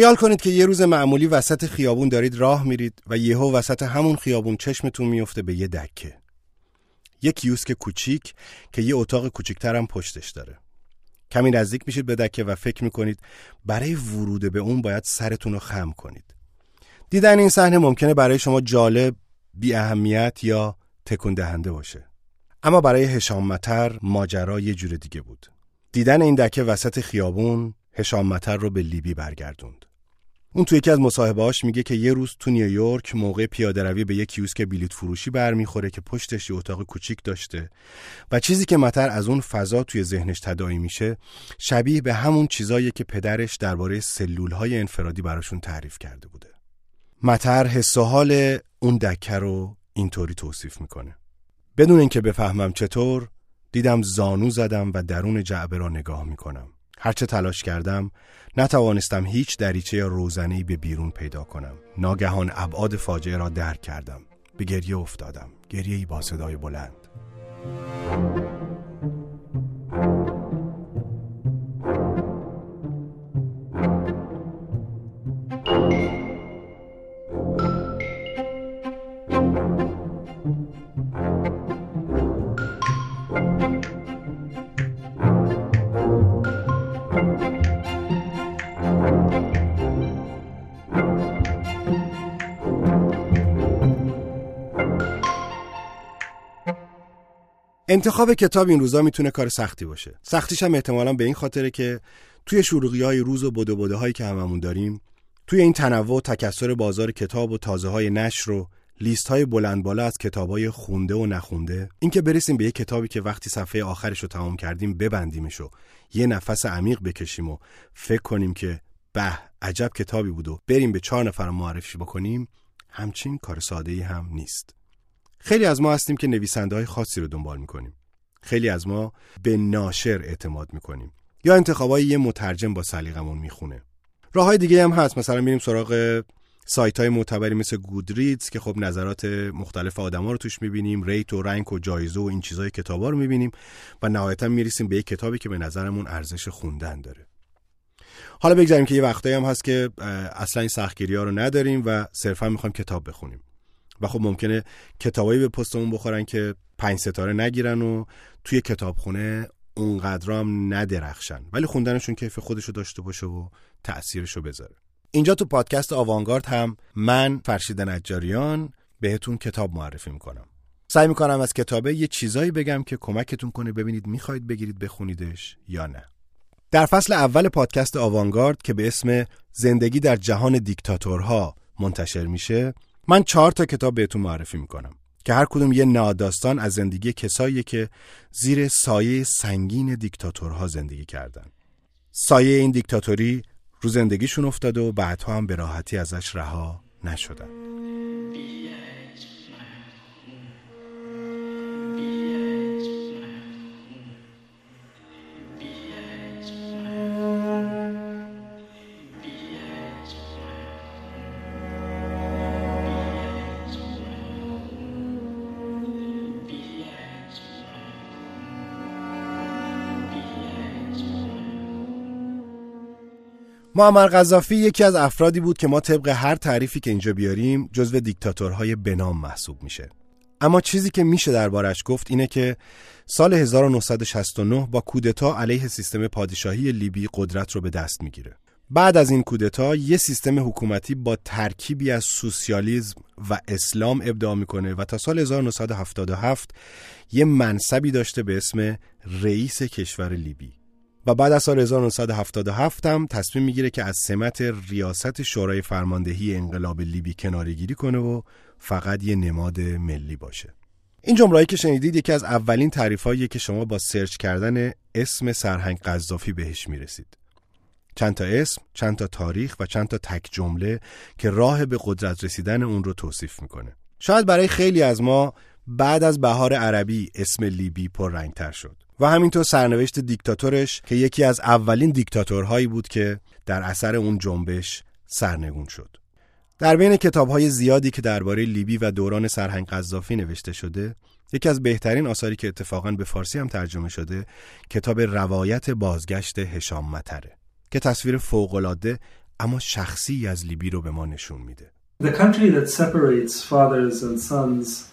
خیال کنید که یه روز معمولی وسط خیابون دارید راه میرید و یهو وسط همون خیابون چشمتون میفته به یه دکه. یه کیوسک کوچیک که یه اتاق کوچیکتر هم پشتش داره. کمی نزدیک میشید به دکه و فکر می‌کنید برای ورود به اون باید سرتون رو خم کنید. دیدن این صحنه ممکنه برای شما جالب بی اهمیت یا تکون دهنده باشه. اما برای هشام متر ماجرا یه جور دیگه بود. دیدن این دکه وسط خیابون هشام متر رو به لیبی برگردوند. اون توی یکی از مصاحبه‌هاش میگه که یه روز تو نیویورک موقع پیاده روی به یک کیوسک بلیط فروشی برمیخوره که پشتش یه اتاق کوچیک داشته و چیزی که متر از اون فضا توی ذهنش تداعی میشه شبیه به همون چیزایی که پدرش درباره سلولهای انفرادی براشون تعریف کرده بوده. متر حس و حال اون دکه رو اینطوری توصیف می‌کنه. بدون اینکه بفهمم چطور دیدم زانو زدم و درون جعبه را نگاه می‌کنم. هرچه تلاش کردم نتوانستم هیچ دریچه یا روزنه‌ای به بیرون پیدا کنم. ناگهان ابعاد فاجعه را درک کردم. به گریه افتادم. گریه با صدای بلند. انتخاب کتاب این روزا می‌تونه کار سختی باشه. سختیش هم احتمالا به این خاطره که توی شروعی های روز و بدو هایی که هممون داریم توی این تنوع و تکسر بازار کتاب و تازه های نشر و لیست های بلند بالا از کتاب های خونده و نخونده اینکه برسیم به یه کتابی که وقتی صفحه آخرش رو تمام کردیم ببندیمش و یه نفس عمیق بکشیم و فکر کنیم که به عجب کتابی بود و بریم به چهار نفر معرفی بکنیم همچین کار ساده هم نیست. خیلی از ما هستیم که نویسنده های خاصی رو دنبال می‌کنیم. خیلی از ما به ناشر اعتماد می‌کنیم. یا انتخابای یه مترجم با سلیقمون می‌خونه. راه های دیگه هم هست. مثلا میریم سراغ سایت های معتبری مثل گودریدز که خب نظرات مختلف آدما رو توش می‌بینیم ریت و رنگ و جایزه و این چیزای کتابا رو می‌بینیم و نهایتا می‌رسیم به یک کتابی که به نظرمون ارزش خوندن داره. حالا بگذاریم که یه وقتایی هم هست که اصلا این سختگیری ها رو نداریم و صرفا می‌خوایم کتاب بخونیم. و خب ممکنه کتابایی به پستمون بخورن که پنج ستاره نگیرن و توی کتابخونه اونقدر هم ندرخشن. ولی خوندنشون کیف خودشو داشته باشه و تأثیرشو بذاره. اینجا تو پادکست آوانگارد هم من فرشید نجاریان بهتون کتاب معرفی می‌کنم. سعی می‌کنم از کتابه یه چیزایی بگم که کمکتون کنه ببینید می‌خواید بگیرید بخونیدش یا نه. در فصل اول پادکست آوانگارد که به اسم زندگی در جهان دیکتاتورها منتشر میشه من چهار تا کتاب بهتون معرفی می‌کنم که هر کدوم یه ناداستان از زندگی کسایی که زیر سایه سنگین دیکتاتورها زندگی کردن. سایه این دیکتاتوری رو زندگیشون افتاد و بعدها هم به راحتی ازش رها نشدن. معمر قذافی یکی از افرادی بود که ما طبق هر تعریفی که اینجا بیاریم جزو دیکتاتورهای بنام محسوب میشه. اما چیزی که میشه دربارش گفت اینه که سال 1969 با کودتا علیه سیستم پادشاهی لیبی قدرت رو به دست می‌گیره. بعد از این کودتا یه سیستم حکومتی با ترکیبی از سوسیالیسم و اسلام ابداع می‌کنه و تا سال 1977 یه منصبی داشته به اسم رئیس کشور لیبی. و بعد از سال 1977 هم تصمیم می‌گیره که از سمت ریاست شورای فرماندهی انقلاب لیبی کنارگیری کنه و فقط یه نماد ملی باشه. این جمله‌ای که شنیدید یکی از اولین تعریفایی که شما با سرچ کردن اسم سرهنگ قذافی بهش می‌رسید. چند تا اسم، چند تا تاریخ و چند تا تک جمله که راه به قدرت رسیدن اون رو توصیف می‌کنه. شاید برای خیلی از ما بعد از بهار عربی اسم لیبی پر رنگتر شد و همینطور سرنوشت دیکتاتورش که یکی از اولین دیکتاتورهایی بود که در اثر اون جنبش سرنگون شد در بین کتابهای زیادی که درباره لیبی و دوران سرهنگ قذافی نوشته شده یکی از بهترین آثاری که اتفاقا به فارسی هم ترجمه شده کتاب روایت بازگشت هشام متره که تصویر فوقالعاده اما شخصی از لیبی رو به ما نشون میده. The country that separates fathers and sons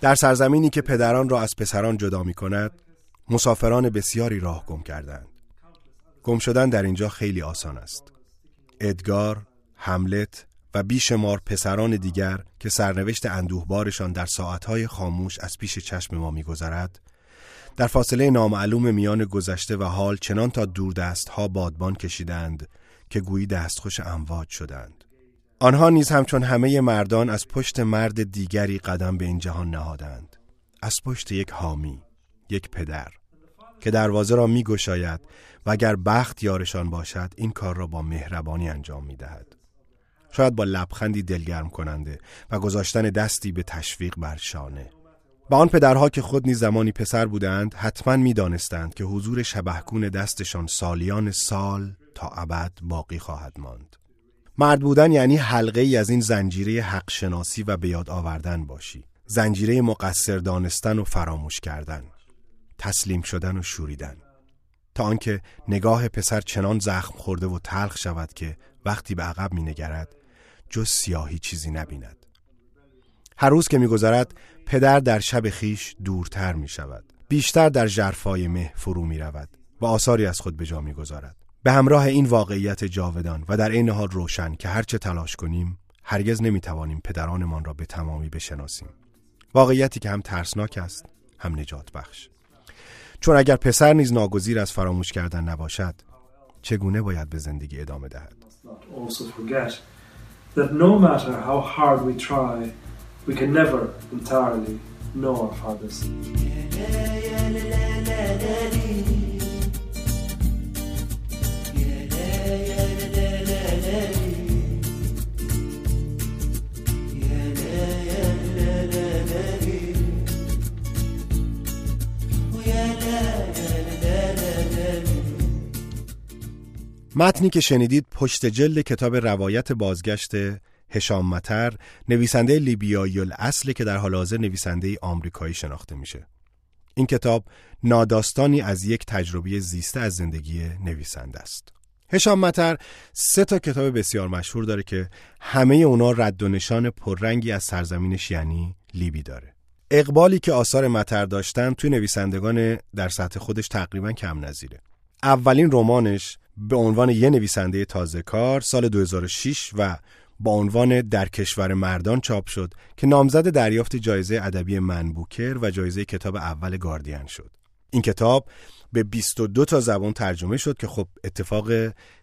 در سرزمینی که پدران را از پسران جدا می کند مسافران بسیاری راه گم کردند. گم شدن در اینجا خیلی آسان است. ادگار، حملت و بیشمار پسران دیگر که سرنوشت اندوهبارشان در ساعتهای خاموش از پیش چشم ما میگذرد در فاصله نامعلوم میان گذشته و حال چنان تا دور دست ها بادبان کشیدند که گویی دستخوش امواج شدند. آنها نیز همچون همه مردان از پشت مرد دیگری قدم به این جهان نهادند. از پشت یک حامی یک پدر که دروازه را می گشاید و اگر بخت یارشان باشد این کار را با مهربانی انجام می دهد. شاید با لبخندی دلگرم کننده و گذاشتن دستی به تشویق بر شانه. با آن پدرها که خود نیز زمانی پسر بودند حتما می دانستند که حضور شبهکون دستشان سالیان سال تا ابد باقی خواهد ماند. مرد بودن یعنی حلقه ای از این زنجیره حق شناسی و به یاد آوردن باشی. زنجیره مقصر دانستن و فراموش کردن تسلیم شدن و شوریدن. تا آنکه نگاه پسر چنان زخم خورده و تلخ شود که وقتی به عقب می نگرد جز سیاهی چیزی نبیند. هر روز که میگذرد پدر در شب خیش دورتر می شود بیشتر در جرفای مه فرو می رود و آثاری از خود به جا می گذارد. به همراه این واقعیت جاودان و در این حال روشن که هرچه تلاش کنیم هرگز نمی توانیم پدرانمان را به تمامی بشناسیم. واقعیتی که هم ترسناک است هم نجات بخش. چون اگر پسر نیز ناگزیر از فراموش کردن نباشد چگونه باید به زندگی ادامه دهد؟ متنی که شنیدید پشت جلد کتاب روایت بازگشت هشام متر نویسنده لیبیایی الاصل که در حال حاضر نویسنده آمریکایی شناخته میشه. این کتاب ناداستانی از یک تجربه زیسته از زندگی نویسنده است. هشام متر سه تا کتاب بسیار مشهور داره که همه اونا رد و نشان پررنگی از سرزمینش یعنی لیبی داره. اقبالی که آثار متر داشتن توی نویسندگان در سطح خودش تقریبا کم نظیره. اولین رمانش به عنوان یه نویسنده تازه کار سال 2006 و با عنوان در کشور مردان چاپ شد که نامزد دریافت جایزه ادبی منبوکر و جایزه کتاب اول گاردین شد. این کتاب به 22 تا زبان ترجمه شد که خب اتفاق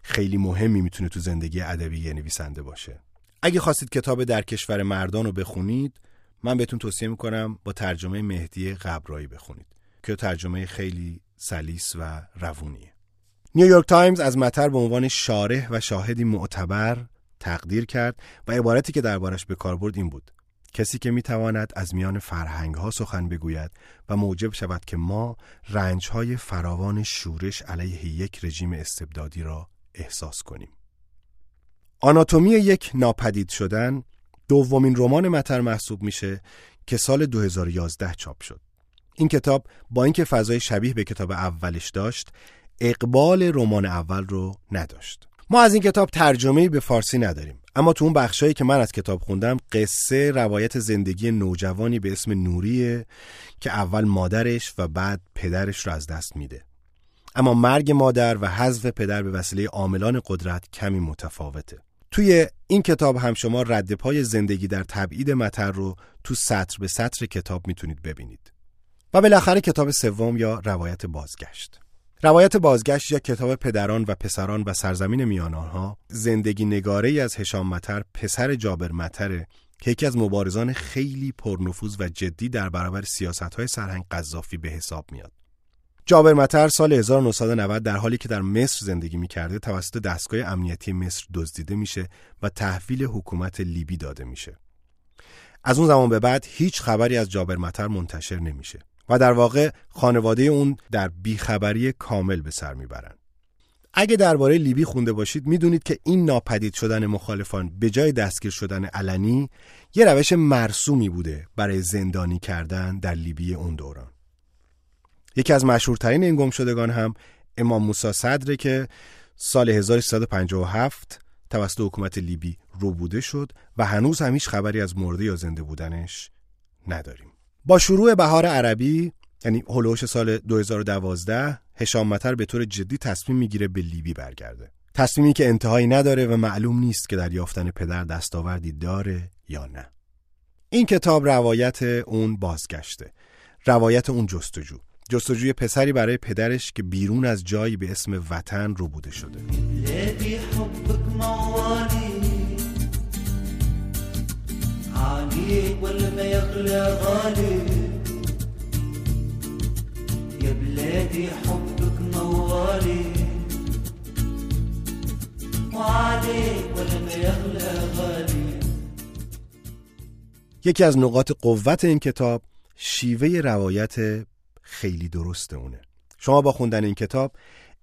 خیلی مهمی می‌تونه تو زندگی ادبی یه نویسنده باشه. اگه خواستید کتاب در کشور مردان رو بخونید من بهتون توصیه می‌کنم با ترجمه مهدی قبرایی بخونید که ترجمه خیلی سلیس و روونیه. نیویورک تایمز از متر به عنوان شارح و شاهدی معتبر تقدیر کرد و عبارتی که دربارش به کار برد این بود. کسی که می‌تواند از میان فرهنگ ها سخن بگوید و موجب شود که ما رنج های فراوان شورش علیه یک رژیم استبدادی را احساس کنیم. آناتومی یک ناپدید شدن دومین رمان متر محسوب میشه که سال 2011 چاپ شد. این کتاب با اینکه فضای شبیه به کتاب اولش داشت اقبال رمان اول رو نداشت. ما از این کتاب ترجمه به فارسی نداریم اما تو اون بخشایی که من از کتاب خوندم قصه روایت زندگی نوجوانی به اسم نوریه که اول مادرش و بعد پدرش رو از دست میده. اما مرگ مادر و حذف پدر به وسیله عاملان قدرت کمی متفاوته. توی این کتاب هم شما رد پای زندگی در تبعید متر رو تو سطر به سطر کتاب می‌تونید ببینید. و بالاخره کتاب سوم یا روایت بازگشت. روایت بازگشت یا کتاب پدران و پسران و سرزمین میان آنها زندگی نگاره از هشام متر پسر جابر متره که یکی از مبارزان خیلی پرنفوذ و جدی در برابر سیاست های سرهنگ قذافی به حساب میاد. جابر متر سال 1990 در حالی که در مصر زندگی می‌کرده توسط دستگاه امنیتی مصر دزدیده میشه و تحویل حکومت لیبی داده میشه. از اون زمان به بعد هیچ خبری از جابر متر منتشر نمیشه. و در واقع خانواده اون در بیخبری کامل به سر می‌برن. اگه درباره لیبی خونده باشید می‌دونید که این ناپدید شدن مخالفان به جای دستگیر شدن علنی یه روش مرسومی بوده برای زندانی کردن در لیبی اون دوران. یکی از مشهورترین این گمشدگان هم امام موسی صدره که سال 1357 توسط حکومت لیبی روبوده شد و هنوز همیش خبری از مرده یا زنده بودنش نداریم. با شروع بهار عربی یعنی هلوش سال 2012 هشام متر به طور جدی تصمیم می‌گیره به لیبی برگرده. تصمیمی که انتهایی نداره و معلوم نیست که در یافتن پدر دستاوردی داره یا نه. این کتاب روایت اون بازگشته. روایت اون جستجو. جستجوی پسری برای پدرش که بیرون از جایی به اسم وطن رو بوده شده. یکی از نقاط قوت این کتاب شیوه روایت خیلی درست اونه. شما با خوندن این کتاب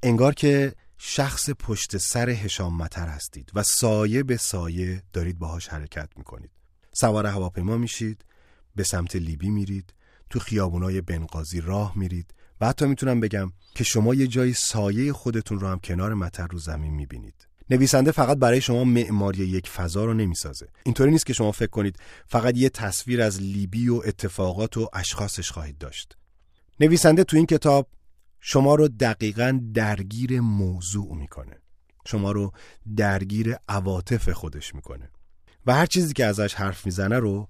انگار که شخص پشت سر هشام متر هستید و سایه به سایه دارید باهاش حرکت می‌کنید. سوار هواپیما میشید به سمت لیبی میرید تو خیابونای بنقازی راه میرید و حتی می‌تونم بگم که شما یه جای سایه خودتون رو هم کنار متر رو زمین می‌بینید. نویسنده فقط برای شما معماری یک فضا رو نمی‌سازه. اینطوری نیست که شما فکر کنید فقط یه تصویر از لیبی و اتفاقات و اشخاصش خواهید داشت. نویسنده تو این کتاب شما رو دقیقا درگیر موضوع می‌کنه. شما رو درگیر عواطف خودش می‌کنه. و هر چیزی که ازش حرف می‌زنه رو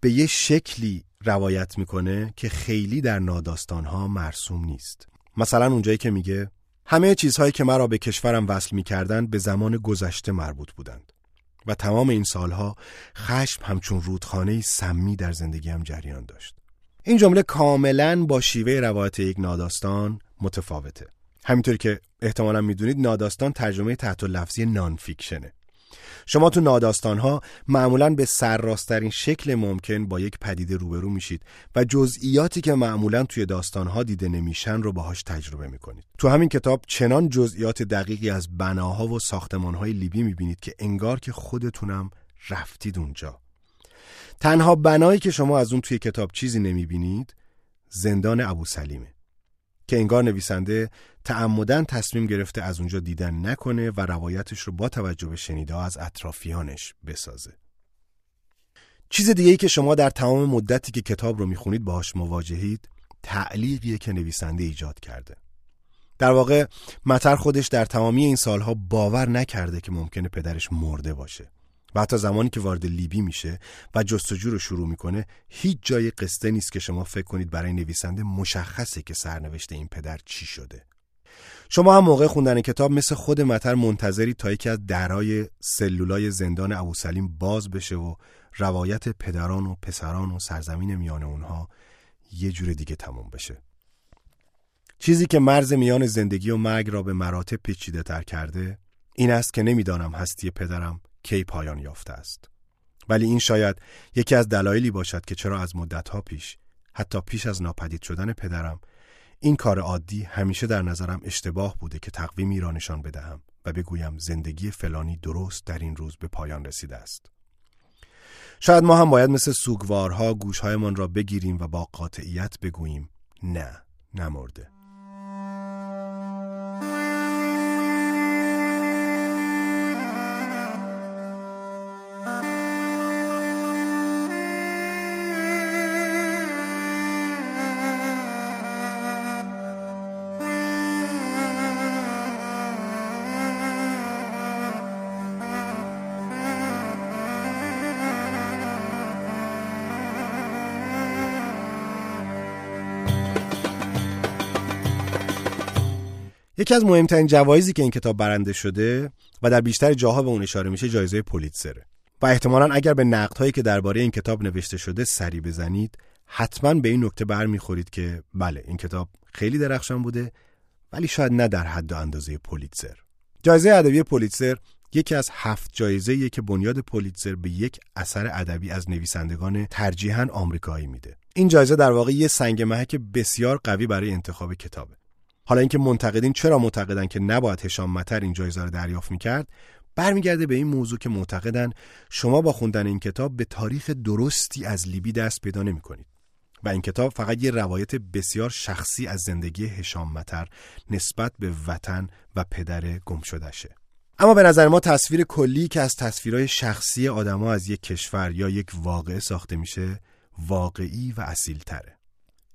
به یه شکلی روایت می‌کنه که خیلی در ناداستانها مرسوم نیست. مثلا اونجایی که میگه همه چیزهایی که مرا به کشورم وصل می‌کردند به زمان گذشته مربوط بودند و تمام این سالها خشم همچون رودخانه سمی در زندگیم جریان داشت. این جمله کاملا با شیوه روایت یک ناداستان متفاوته. همینطور که احتمالا می‌دونید ناداستان ترجمه تحت لفظی نان فیکشنه. شما تو ناداستان ها معمولا به سرراسترین شکل ممکن با یک پدیده روبرو میشید و جزئیاتی که معمولا توی داستان ها دیده نمیشن رو باهاش تجربه می‌کنید. تو همین کتاب چنان جزئیات دقیقی از بناها و ساختمان های لیبی می‌بینید که انگار که خودتونم رفتید اونجا. تنها بنایی که شما از اون توی کتاب چیزی نمی‌بینید زندان ابو سلیمه که انگار نویسنده تعمدن تصمیم گرفته از اونجا دیدن نکنه و روایتش رو با توجه به شنیده از اطرافیانش بسازه. چیز دیگه ای که شما در تمام مدتی که کتاب رو می‌خونید باهاش مواجهید تعلیقیه که نویسنده ایجاد کرده. در واقع متر خودش در تمامی این سالها باور نکرده که ممکنه پدرش مرده باشه. و حتی زمانی که وارد لیبی میشه و جستجو رو شروع می‌کنه هیچ جای قصه نیست که شما فکر کنید برای نویسنده مشخصه که سرنوشت این پدر چی شده. شما هم موقع خوندن کتاب مثل خود متر منتظری تا یکی از درای سلولای زندان ابو سلیم باز بشه و روایت پدران و پسران و سرزمین میان اونها یه جور دیگه تموم بشه. چیزی که مرز میان زندگی و مرگ را به مراتب پیچیده تر کرده این است که نمی‌دانم هستی پدرم کی پایان یافته است. ولی این شاید یکی از دلایلی باشد که چرا از مدتها پیش حتی پیش از ناپدید شدن پدرم این کار عادی همیشه در نظرم اشتباه بوده که تقویمی را نشان بدهم و بگویم زندگی فلانی درست در این روز به پایان رسیده است. شاید ما هم باید مثل سوگوارها گوشهایمان را بگیریم و با قاطعیت بگوییم نه نمرده. یکی از مهمترین جوایزی که این کتاب برنده شده و در بیشتر جاها به اون اشاره میشه جایزه پولیتسره و احتمالا اگر به نقدهایی که درباره این کتاب نوشته شده سری بزنید حتما به این نکته برمیخورید که بله این کتاب خیلی درخشان بوده ولی شاید نه در حد و اندازه پولیتسر جایزه ادبی پولیتسر یکی از هفت جایزه که بنیاد پولیتسر به یک اثر ادبی از نویسندگان ترجیحاً آمریکایی میده. این جایزه در واقع یه سنگ محک بسیار قوی برای انتخاب کتابه. حالا اینکه منتقدین چرا معتقدن که نباید هشام متر این جایزه رو دریافت می‌کرد برمیگرده به این موضوع که معتقدن شما با خوندن این کتاب به تاریخ درستی از لیبی دست پیدا کنید و این کتاب فقط یه روایت بسیار شخصی از زندگی هشام متر نسبت به وطن و پدر گم شدشه. اما به نظر ما تصویر کلی که از تصویرهای شخصی آدما از یک کشور یا یک واقعه ساخته میشه واقعی و اصیل تره.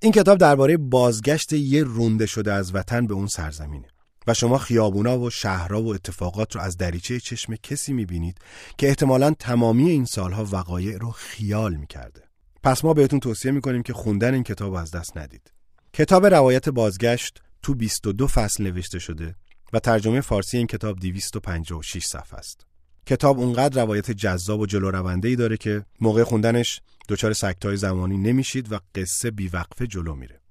این کتاب درباره بازگشت یه رونده شده از وطن به اون سرزمینه و شما خیابونا و شهرها و اتفاقات رو از دریچه چشم کسی می‌بینید که احتمالا تمامی این سالها وقایع رو خیال می‌کرده. پس ما بهتون توصیه می‌کنیم که خوندن این کتاب از دست ندید. کتاب روایت بازگشت تو 22 فصل نوشته شده و ترجمه فارسی این کتاب 256 صفحه است. کتاب اونقدر روایت جذاب و جلو رونده ای داره که موقع خوندنش دچار سکتای زمانی نمیشید و قصه بیوقفه جلو میره.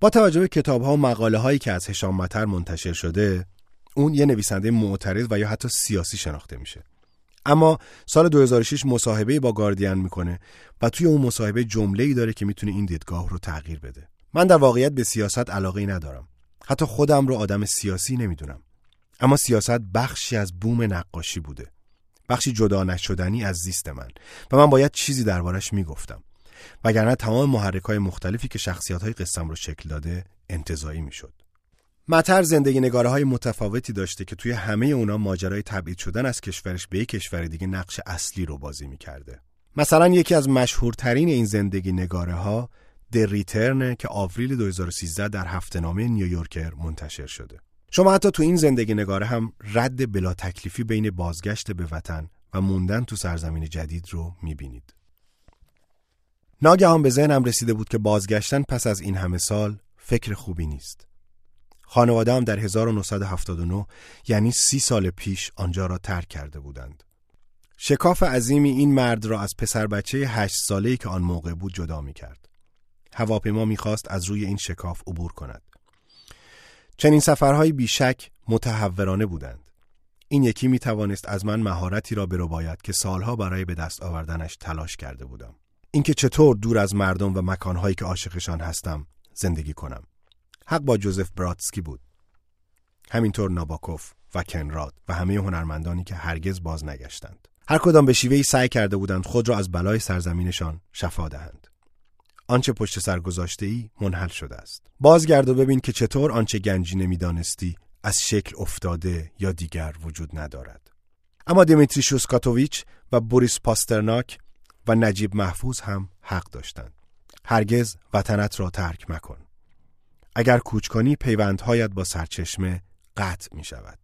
با توجه به کتاب ها و مقاله هایی که از هشام متر منتشر شده، اون یه نویسنده معترض و یا حتی سیاسی شناخته میشه. اما سال 2006 مصاحبه با گاردین می‌کنه و توی اون مصاحبه جمله ای داره که می‌تونه این دیدگاه رو تغییر بده. من در واقعیت به سیاست علاقه ندارم. حتی خودم رو آدم سیاسی نمی‌دونم. اما سیاست بخشی از بوم نقاشی بوده. بخشی جدا نشدنی از زیست من و من باید چیزی دربارش می‌گفتم. وگرنه تمام محرک های مختلفی که شخصیت های قصم رو شکل داده انتظایی می‌شد. متر زندگی نگاره های متفاوتی داشته که توی همه اونا ماجرای تبعید شدن از کشورش به یک کشور دیگه نقش اصلی رو بازی می‌کرده. مثلا یکی از مشهورترین این زندگی نگاره ها در که آوریل 2013 در هفته نامه نیویورکر منتشر شده. شما حتی تو این زندگی نگاره هم رد بلا تکلیفی بین بازگشت به وطن و موندن تو سرزمین جدید رو می‌بینید. ناگهان به ذهنم رسیده بود که بازگشتن پس از این همه سال فکر خوبی نیست. خانواده هم در 1979 یعنی سی سال پیش آنجا را ترک کرده بودند. شکاف عظیمی این مرد را از پسر بچه هشت ساله‌ای که آن موقع بود جدا می کرد. هواپیما می‌خواست از روی این شکاف عبور کند. چنین سفرهایی بیشک متحورانه بودند. این یکی می توانست از من مهارتی را برو باید که سالها برای به دست آوردنش تلاش کرده بودم. اینکه چطور دور از مردم و مکانهایی که عاشقشان هستم زندگی کنم. حق با جوزف براتسکی بود. همینطور ناباکوف و کنراد و همه هنرمندانی که هرگز باز نگشتند. هر کدام به شیوهی سعی کرده بودند خود را از بلای سرزمینشان شفا دهند. آنچه پشت سر گذاشته ای منحل شده است. بازگرد و ببین که چطور آنچه گنجی نمی‌دانستی از شکل افتاده یا دیگر وجود ندارد. اما دیمیتری شوسکاتوویچ و بوریس پاسترناک و نجیب محفوظ هم حق داشتند. هرگز وطنت را ترک مکن. اگر کوچ کنی پیوندهایت با سرچشمه قطع می شود.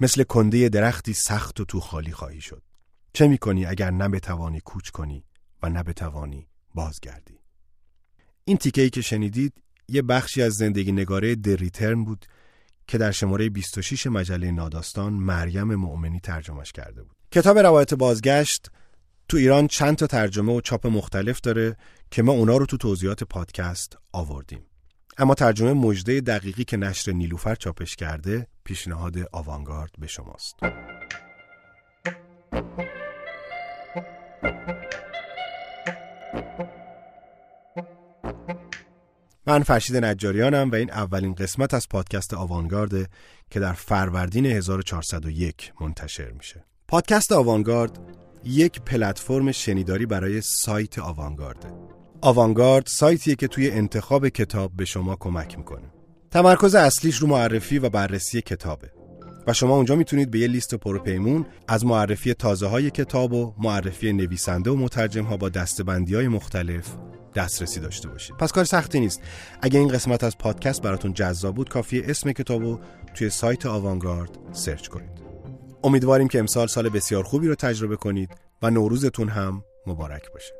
مثل کنده درختی سخت و تو خالی خواهی شد. چه می کنی اگر نه بتوانی کوچ کنی و نه بتوانی بازگردی. این تیکه ای که شنیدید یه بخشی از زندگی نگاره دریترن بود که در شماره 26 مجله ناداستان مریم مؤمنی ترجمهش کرده بود. کتاب روایت بازگشت تو ایران چند تا ترجمه و چاپ مختلف داره که ما اونا رو تو توضیحات پادکست آوردیم. اما ترجمه مجده دقیقی که نشر نیلوفر چاپش کرده پیشنهاد آوانگارد به شماست. من فرشید نجاریانم و این اولین قسمت از پادکست آوانگارد که در فروردین 1401 منتشر میشه. پادکست آوانگارد یک پلتفرم شنیداری برای سایت آوانگارده. آوانگارد سایتیه که توی انتخاب کتاب به شما کمک می‌کنه. تمرکز اصلیش رو معرفی و بررسی کتابه. و شما اونجا می‌تونید به یه لیست پروپیمون از معرفی تازه های کتاب و معرفی نویسنده و مترجم ها با دستبندی های مختلف دسترسی داشته باشید. پس کار سختی نیست. اگه این قسمت از پادکست براتون جذاب بود کافیه اسم کتابو توی سایت آوانگارد سرچ کنید. امیدواریم که امسال سال بسیار خوبی رو تجربه کنید و نوروزتون هم مبارک باشه.